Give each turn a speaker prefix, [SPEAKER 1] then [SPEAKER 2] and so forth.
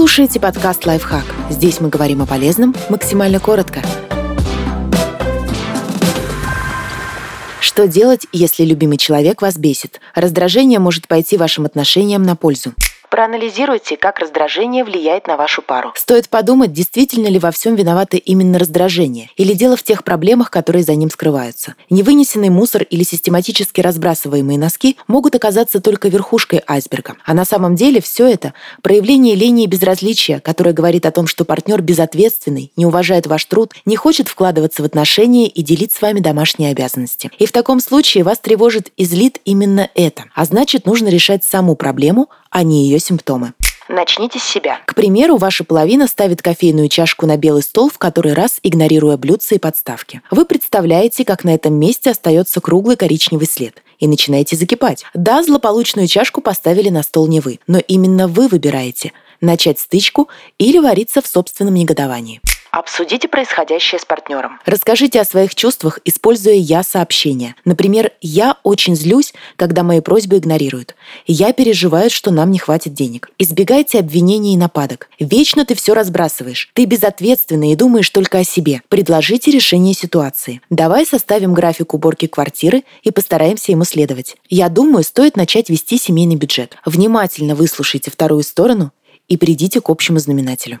[SPEAKER 1] слушаете подкаст «Лайфхак». Здесь мы говорим о полезном максимально коротко. Что делать, если любимый человек вас бесит? Раздражение может пойти вашим отношениям на пользу. Проанализируйте, как раздражение влияет на вашу пару. Стоит подумать, действительно ли во всем виноваты именно раздражение, или дело в тех проблемах, которые за ним скрываются. Невынесенный мусор или систематически разбрасываемые носки могут оказаться только верхушкой айсберга. А на самом деле все это – проявление лени и безразличия, которое говорит о том, что партнер безответственный, не уважает ваш труд, не хочет вкладываться в отношения и делить с вами домашние обязанности. И в таком случае вас тревожит и злит именно это. А значит, нужно решать саму проблему, а не ее симптомы. Начните с себя. К примеру, ваша половина ставит кофейную чашку на белый стол в который раз, игнорируя блюдца и подставки. Вы представляете, как на этом месте остается круглый коричневый след и начинаете закипать. Да, злополучную чашку поставили на стол не вы, но именно вы выбираете – начать стычку или вариться в собственном негодовании. Обсудите происходящее с партнером. Расскажите о своих чувствах, используя «я-сообщения». Например, «я очень злюсь, когда мои просьбы игнорируют». «Я переживаю, что нам не хватит денег». Избегайте обвинений и нападок. Вечно ты все разбрасываешь. Ты безответственный и думаешь только о себе. Предложите решение ситуации. Давай составим график уборки квартиры и постараемся ему следовать. Я думаю, стоит начать вести семейный бюджет. Внимательно выслушайте вторую сторону и придите к общему знаменателю.